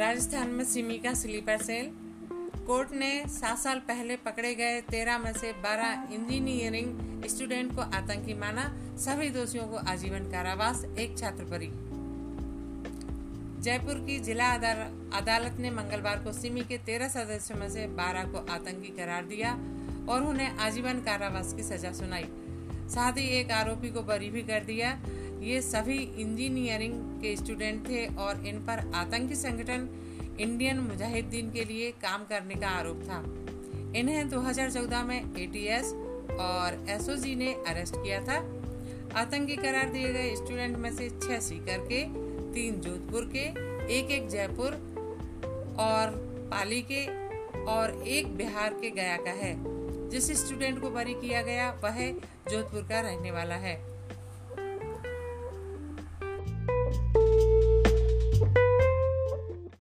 राजस्थान में सिमी का sleeper cell. Court ने सात साल पहले पकड़े गए तेरह में से बारह इंजीनियरिंग स्टूडेंट को आतंकी माना। सभी दोषियों को आजीवन कारावास, एक छात्र पर। जयपुर की जिला अदालत ने मंगलवार को सिमी के तेरह सदस्यों में से बारह को आतंकी करार दिया और उन्हें आजीवन कारावास की सजा सुनाई। साथ ही एक आरोपी को बरी भी कर दिया। ये सभी इंजीनियरिंग के स्टूडेंट थे और इन पर आतंकी संगठन इंडियन मुजाहिदीन के लिए काम करने का आरोप था। इन्हें 2014 में एटीएस और एसओजी ने अरेस्ट किया था। आतंकी करार दिए गए स्टूडेंट में से छह सीकर के, तीन जोधपुर के, एक एक जयपुर और पाली के और एक बिहार के गया का है। जिस स्टूडेंट को बरी किया गया, वह जोधपुर का रहने वाला है।